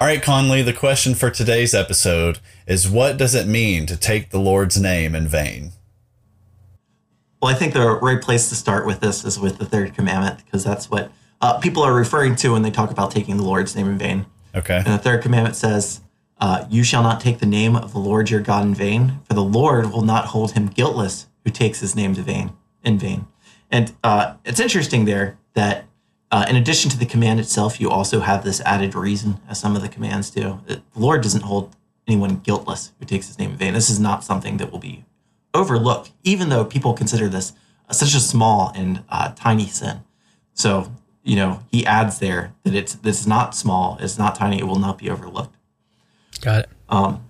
All right, Conley, the question for today's episode is what does it mean to take the Lord's name in vain? Well, I think the right place to start with this is with the third commandment because that's what uh, people are referring to when they talk about taking the Lord's name in vain. Okay. And the third commandment says, uh, You shall not take the name of the Lord your God in vain, for the Lord will not hold him guiltless who takes his name to vain in vain. And uh, it's interesting there that uh, in addition to the command itself, you also have this added reason, as some of the commands do. The Lord doesn't hold anyone guiltless who takes his name in vain. This is not something that will be overlooked, even though people consider this such a small and uh, tiny sin. So, you know, he adds there that it's this is not small, it's not tiny, it will not be overlooked. Got it. Um,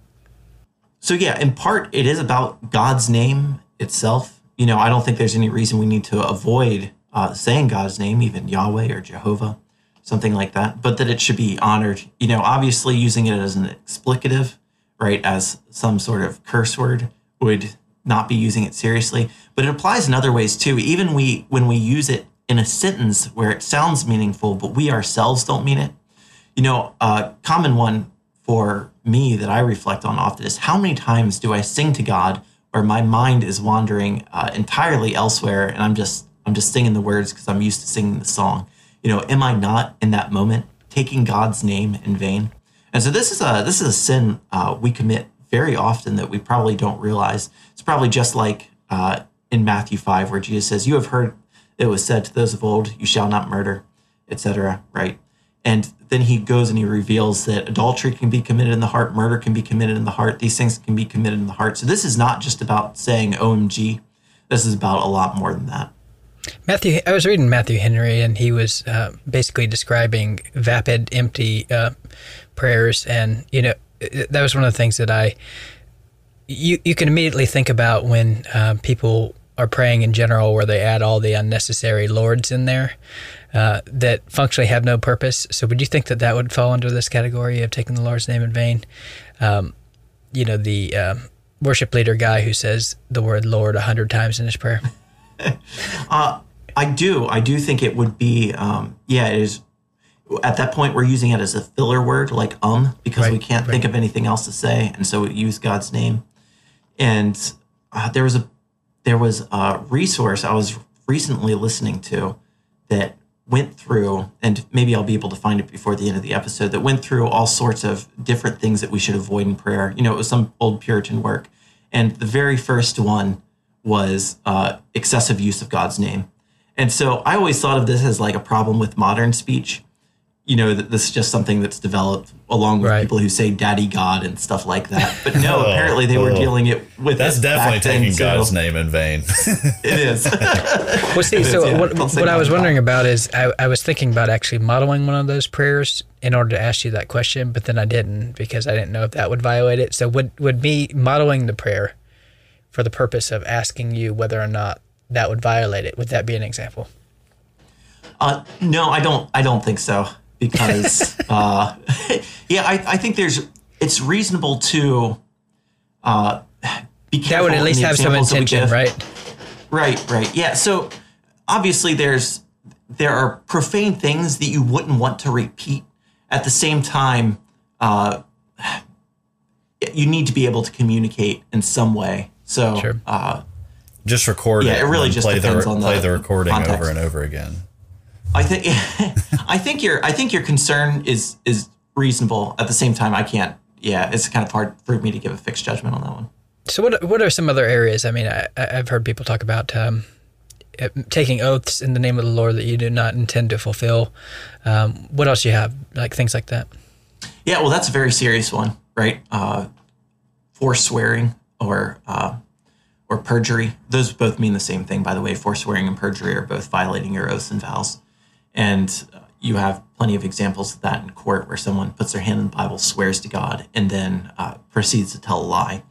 so yeah, in part, it is about God's name itself. You know, I don't think there's any reason we need to avoid uh, saying God's name, even Yahweh or Jehovah, something like that, but that it should be honored. You know, obviously using it as an explicative, right, as some sort of curse word would not be using it seriously. But it applies in other ways too. Even we when we use it in a sentence where it sounds meaningful, but we ourselves don't mean it. You know, a common one for me that I reflect on often is how many times do I sing to God where my mind is wandering uh, entirely elsewhere and I'm just I'm just singing the words because I'm used to singing the song. You know, am I not in that moment taking God's name in vain? And so this is a this is a sin uh, we commit very often that we probably don't realize. It's probably just like uh, in Matthew five where Jesus says, "You have heard it was said to those of old, you shall not murder, etc." Right? And then he goes and he reveals that adultery can be committed in the heart, murder can be committed in the heart, these things can be committed in the heart. So this is not just about saying OMG. This is about a lot more than that. Matthew, I was reading Matthew Henry, and he was uh, basically describing vapid, empty uh, prayers, and you know that was one of the things that I you you can immediately think about when uh, people are praying in general, where they add all the unnecessary lords in there uh, that functionally have no purpose. So, would you think that that would fall under this category of taking the Lord's name in vain? Um, you know, the uh, worship leader guy who says the word Lord a hundred times in his prayer. uh, I do. I do think it would be. Um, yeah, it is. At that point, we're using it as a filler word, like um, because Right, we can't right. think of anything else to say, and so we use God's name. And uh, there was a there was a resource I was recently listening to that went through, and maybe I'll be able to find it before the end of the episode. That went through all sorts of different things that we should avoid in prayer. You know, it was some old Puritan work, and the very first one was uh, excessive use of God's name. And so I always thought of this as like a problem with modern speech. You know, that this is just something that's developed along with Right. people who say daddy God and stuff like that. But no, apparently they were oh. dealing it with That's definitely back then, taking too. God's name in vain. It is. Well, see, It is, so yeah. what, what I was to wondering about is I, I was thinking about actually modeling one of those prayers in order to ask you that question, but then I didn't because I didn't know if that would violate it. So would would me modeling the prayer for the purpose of asking you whether or not that would violate it? Would that be an example? Uh, no, I don't. I don't think so because, uh, yeah, I, I think there's. It's reasonable to uh, be That would at least have some examples that we intention, right? Right, right. Yeah. So obviously there's there are profane things that you wouldn't want to repeat. At the same time, uh, you need to be able to communicate in some way. So Sure. uh, Just record Yeah, it. it really and just play depends the, on the play the recording context. over and over again. I think I think your I think your concern is is reasonable. At the same time, I can't. Yeah, it's kind of hard for me to give a fixed judgment on that one. So what what are some other areas? I mean, I, I- I've heard people talk about um, uh, taking oaths in the name of the Lord that you do not intend to fulfill. Um, what else do you have? Like things like that. Yeah, well, that's a very serious one, right? Uh, forswearing or uh, or perjury. Those both mean the same thing, by the way. Forswearing and perjury are both violating your oaths and vows, and uh, you have plenty of examples of that in court where someone puts their hand in the Bible, swears to God, and then uh, proceeds to tell a lie.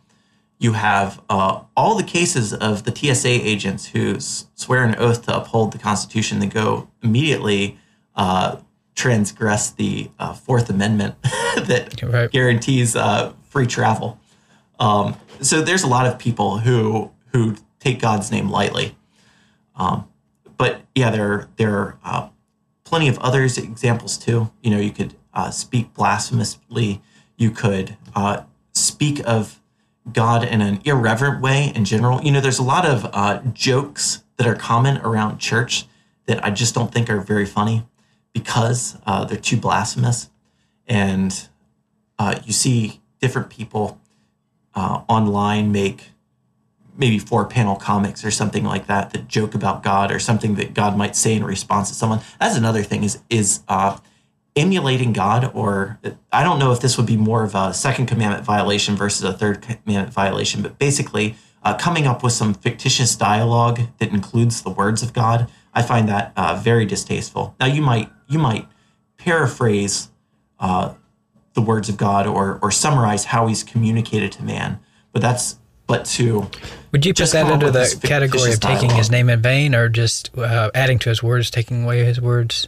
You have uh, all the cases of the TSA agents who swear an oath to uphold the Constitution that go immediately uh, transgress the uh, Fourth Amendment that Right. guarantees uh, free travel. Um, so there's a lot of people who who take God's name lightly. Um, but yeah, there there are uh, plenty of others examples too. You know, you could uh, speak blasphemously. You could uh, speak of God in an irreverent way in general. You know, there's a lot of uh, jokes that are common around church that I just don't think are very funny because uh, they're too blasphemous. And uh, you see different people uh, online make maybe four panel comics or something like that that joke about God or something that God might say in response to someone. That's another thing is is uh, emulating God, or I don't know if this would be more of a second commandment violation versus a third commandment violation, but basically uh, coming up with some fictitious dialogue that includes the words of God. I find that uh, very distasteful. Now you might you might paraphrase uh, the words of God or or summarize how He's communicated to man, but that's but to Would you put that under the category of taking his name in vain, or just uh, adding to his words, taking away his words?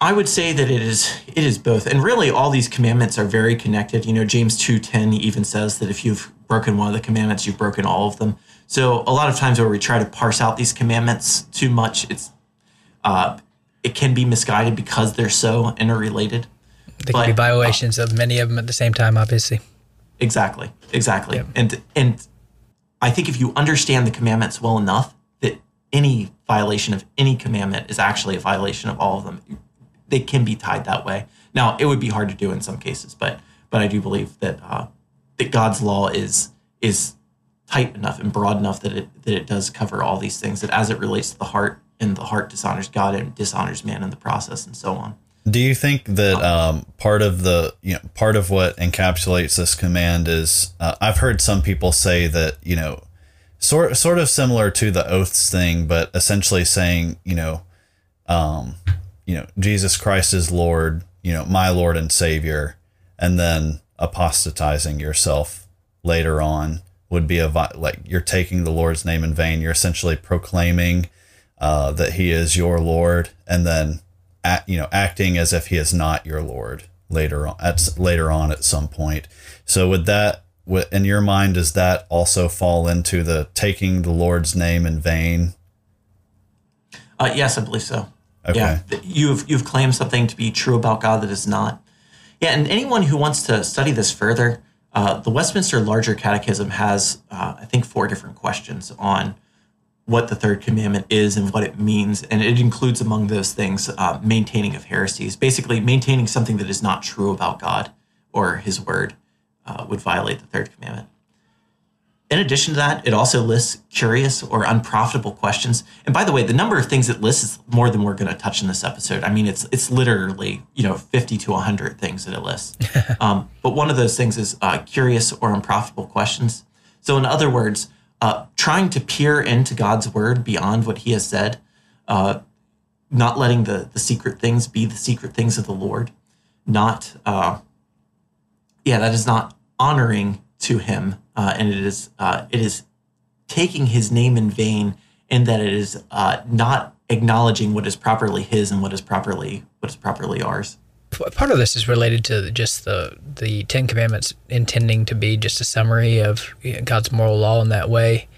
I would say that it is it is both, and really all these commandments are very connected. You know, James two ten even says that if you've broken one of the commandments, you've broken all of them. So a lot of times where we try to parse out these commandments too much, it's uh, it can be misguided because they're so interrelated. There can be But, uh, violations of many of them at the same time, obviously. Exactly, exactly, and and I think if you understand the commandments well enough, that any violation of any commandment is actually a violation of all of them. They can be tied that way. Now, it would be hard to do in some cases, but but I do believe that uh, that God's law is is tight enough and broad enough that it that it does cover all these things. That as it relates to the heart, and the heart dishonors God and dishonors man in the process, and so on. Do you think that um, part of the you know part of what encapsulates this command is uh, I've heard some people say that you know sort sort of similar to the oaths thing, but essentially saying you know um, you know Jesus Christ is Lord, you know my Lord and Savior, and then apostatizing yourself later on would be a like you're taking the Lord's name in vain. You're essentially proclaiming uh, that He is your Lord, and then act, you know acting as if He is not your Lord later on at later on at some point. So would that in your mind does that also fall into the taking the Lord's name in vain? Uh, yes, I believe so. Okay. Yeah, you've you've claimed something to be true about God that is not. Yeah, and anyone who wants to study this further, uh, the Westminster Larger Catechism has, uh, I think, four different questions on what the third commandment is and what it means, and it includes among those things uh, maintaining of heresies. Basically, maintaining something that is not true about God or His Word uh, would violate the third commandment. In addition to that, it also lists curious or unprofitable questions. And by the way, the number of things it lists is more than we're going to touch in this episode. I mean, it's it's literally you know fifty to hundred things that it lists. um, but one of those things is uh, curious or unprofitable questions. So, in other words, uh, trying to peer into God's word beyond what He has said, uh, not letting the the secret things be the secret things of the Lord, not uh, yeah, that is not honoring to him, uh, and it is uh, it is taking his name in vain, in that it is uh, not acknowledging what is properly his and what is properly what is properly ours. Part of this is related to just the the Ten Commandments intending to be just a summary of God's moral law in that way,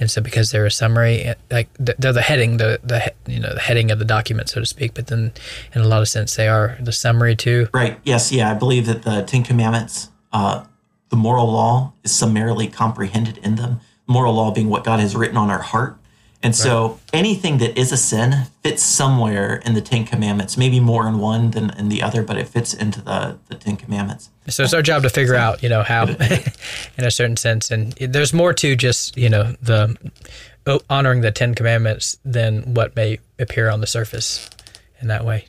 and so because they're a summary, eh, like they're the heading, the the you know the heading of the document, so to speak. But then, in a lot of sense, they are the summary too. Right. Yes. Yeah. I believe that the Ten Commandments, uh, the moral law, is summarily comprehended in them. Moral law being what God has written on our heart. And so anything that is a sin fits somewhere in the Ten Commandments, maybe more in one than in the other, but it fits into the, the Ten Commandments. So it's our job to figure out, you know, how, in a certain sense, and there's more to just, you know, the oh, honoring the Ten Commandments than what may appear on the surface in that way.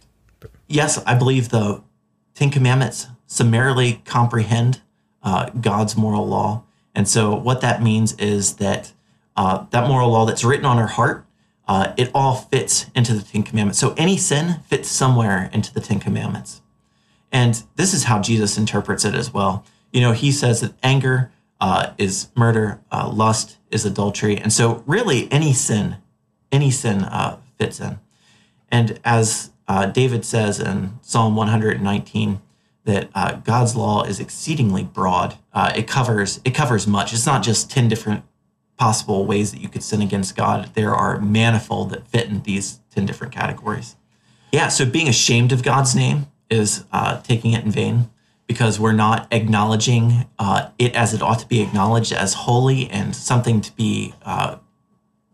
Yes, I believe the Ten Commandments summarily comprehend uh, God's moral law. And so what that means is that uh, that moral law that's written on our heart, uh, it all fits into the Ten Commandments. So any sin fits somewhere into the Ten Commandments. And this is how Jesus interprets it as well. You know, he says that anger uh, is murder, uh, lust is adultery. And so, really, any sin, any sin uh, fits in. And as David says in Psalm 119, that uh, God's law is exceedingly broad. Uh, it covers it covers much. It's not just ten different possible ways that you could sin against God. There are manifold that fit in these ten different categories. Yeah. So being ashamed of God's name is uh, taking it in vain because we're not acknowledging uh, it as it ought to be acknowledged as holy and something to be uh,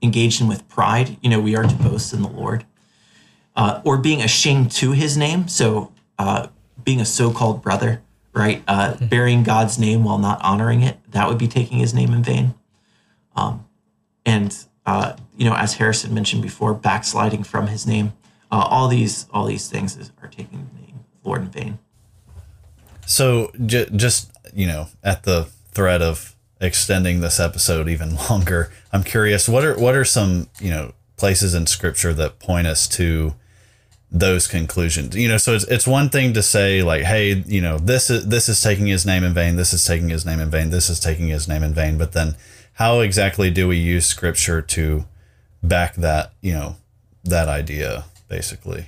engaged in with pride. You know, we are to boast in the Lord. Uh, or being ashamed to his name. So, uh, being a so called brother, right? Uh, bearing God's name while not honoring it, that would be taking his name in vain. Um, and, uh, you know, as Harrison mentioned before, backsliding from his name, uh, all these all these things is, are taking the name Lord in vain. So j- just you know, at the threat of extending this episode even longer, I'm curious what are what are some you know places in Scripture that point us to those conclusions? You know, so it's it's one thing to say like, hey, you know, this is this is taking His name in vain, this is taking His name in vain, this is taking His name in vain, but then how exactly do we use Scripture to back that you know that idea basically?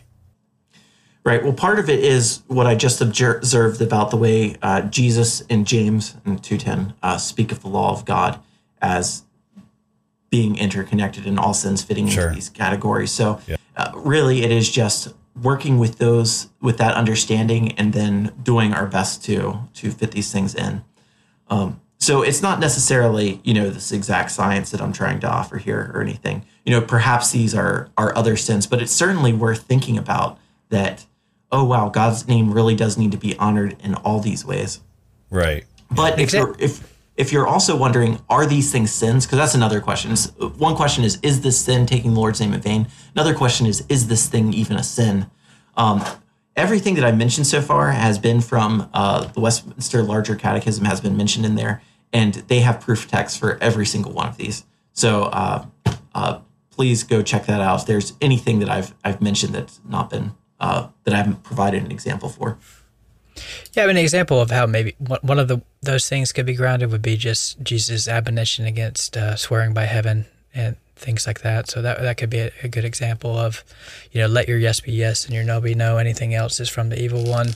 Right. Well, part of it is what I just observed about the way uh, Jesus and James and 210 uh, speak of the law of God as being interconnected and all sins fitting Sure. into these categories. So, Yeah. uh, really, it is just working with those with that understanding and then doing our best to to fit these things in. Um, so it's not necessarily you know this exact science that I'm trying to offer here or anything. You know, perhaps these are are other sins, but it's certainly worth thinking about that. Oh wow, God's name really does need to be honored in all these ways. Right. But if you're if if you're also wondering, are these things sins? Because that's another question. Is- One question is, is this sin taking the Lord's name in vain? Another question is, is this thing even a sin? Um, everything that I've mentioned so far has been from uh, the Westminster Larger Catechism has been mentioned in there, and they have proof text for every single one of these. So uh, uh, please go check that out. If there's anything that I've I've mentioned that's not been uh, that I haven't provided an example for. Yeah, an example of how maybe one one of the those things could be grounded would be just Jesus' admonition against uh, swearing by heaven and things like that. So that that could be a, a good example of, you know, let your yes be yes and your no be no. Anything else is from the evil one.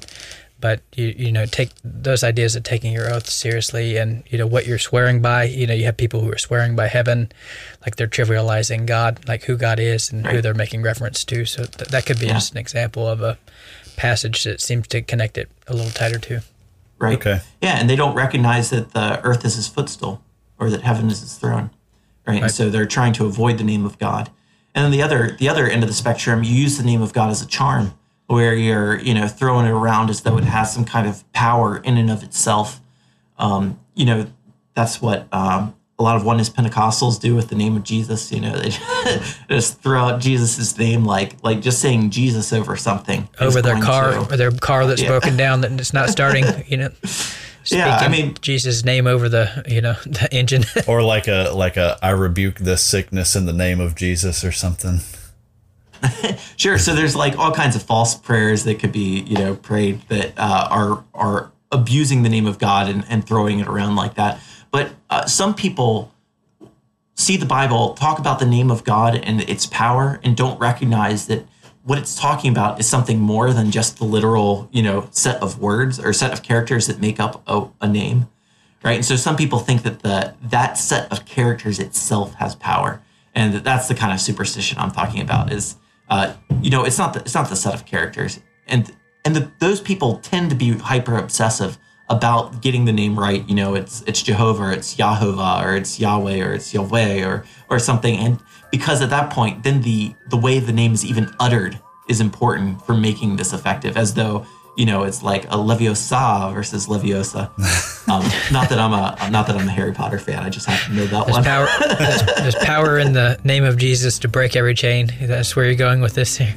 But you you know take those ideas of taking your oath seriously and you know what you're swearing by. You know you have people who are swearing by heaven, like they're trivializing God, like who God is and who they're making reference to. So th- that could be Yeah. just an example of a passage that seems to connect it a little tighter too. right? Okay. Yeah, and they don't recognize that the earth is his footstool or that heaven is his throne, right? And so they're trying to avoid the name of God. And then the other the other end of the spectrum, you use the name of God as a charm, where you're you know throwing it around as though it has some kind of power in and of itself. Um, you know, that's what um, a lot of oneness Pentecostals do with the name of Jesus. You know, they just throw out Jesus' name like like just saying Jesus over something over their car to- or their car that's Yeah. broken down that it's not starting you know Yeah, I mean- jesus name over the you know the engine Or like a like a I rebuke this sickness in the name of Jesus or something. Sure. So there's like all kinds of false prayers that could be, you know, prayed that uh, are are abusing the name of God and, and throwing it around like that. But uh, some people see the Bible, talk about the name of God and its power, and don't recognize that what it's talking about is something more than just the literal, you know, set of words or set of characters that make up a, a name, right? And so some people think that the that set of characters itself has power, and that that's the kind of superstition I'm talking about. Is uh, you know, it's not the, it's not the set of characters, and and the, those people tend to be hyper obsessive about getting the name right. You know, it's it's Jehovah, or it's Yahovah, or it's Yahweh, or it's Yahweh, or or something. And because at that point, then the the way the name is even uttered is important for making this effective, as though you know it's like a Leviosa versus Leviosa. Um, not that I'm a not that I'm a Harry Potter fan. I just happen to know that There's one. power. There's, there's power in the name of Jesus to break every chain. That's where you're going with this here.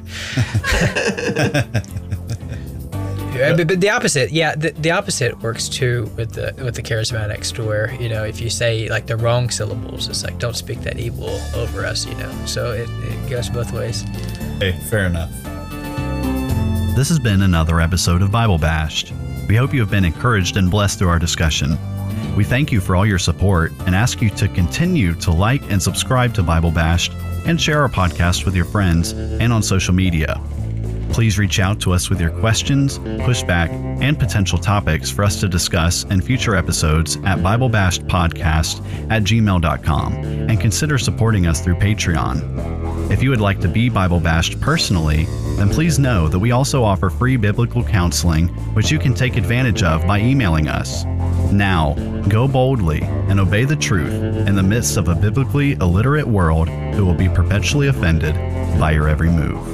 Yeah, but, but the opposite, yeah, the, the opposite works too with the with the charismatics, to where you know if you say like the wrong syllables, it's like don't speak that evil over us, you know. So it, it goes both ways. Hey, fair enough. This has been another episode of Bible Bashed. We hope you have been encouraged and blessed through our discussion. We thank you for all your support and ask you to continue to like and subscribe to Bible Bashed and share our podcast with your friends and on social media. Please reach out to us with your questions, pushback, and potential topics for us to discuss in future episodes at BibleBashedPodcast at gmail.com and consider supporting us through Patreon. If you would like to be Bible Bashed personally, then please know that we also offer free biblical counseling, which you can take advantage of by emailing us. Now, go boldly and obey the truth in the midst of a biblically illiterate world who will be perpetually offended by your every move.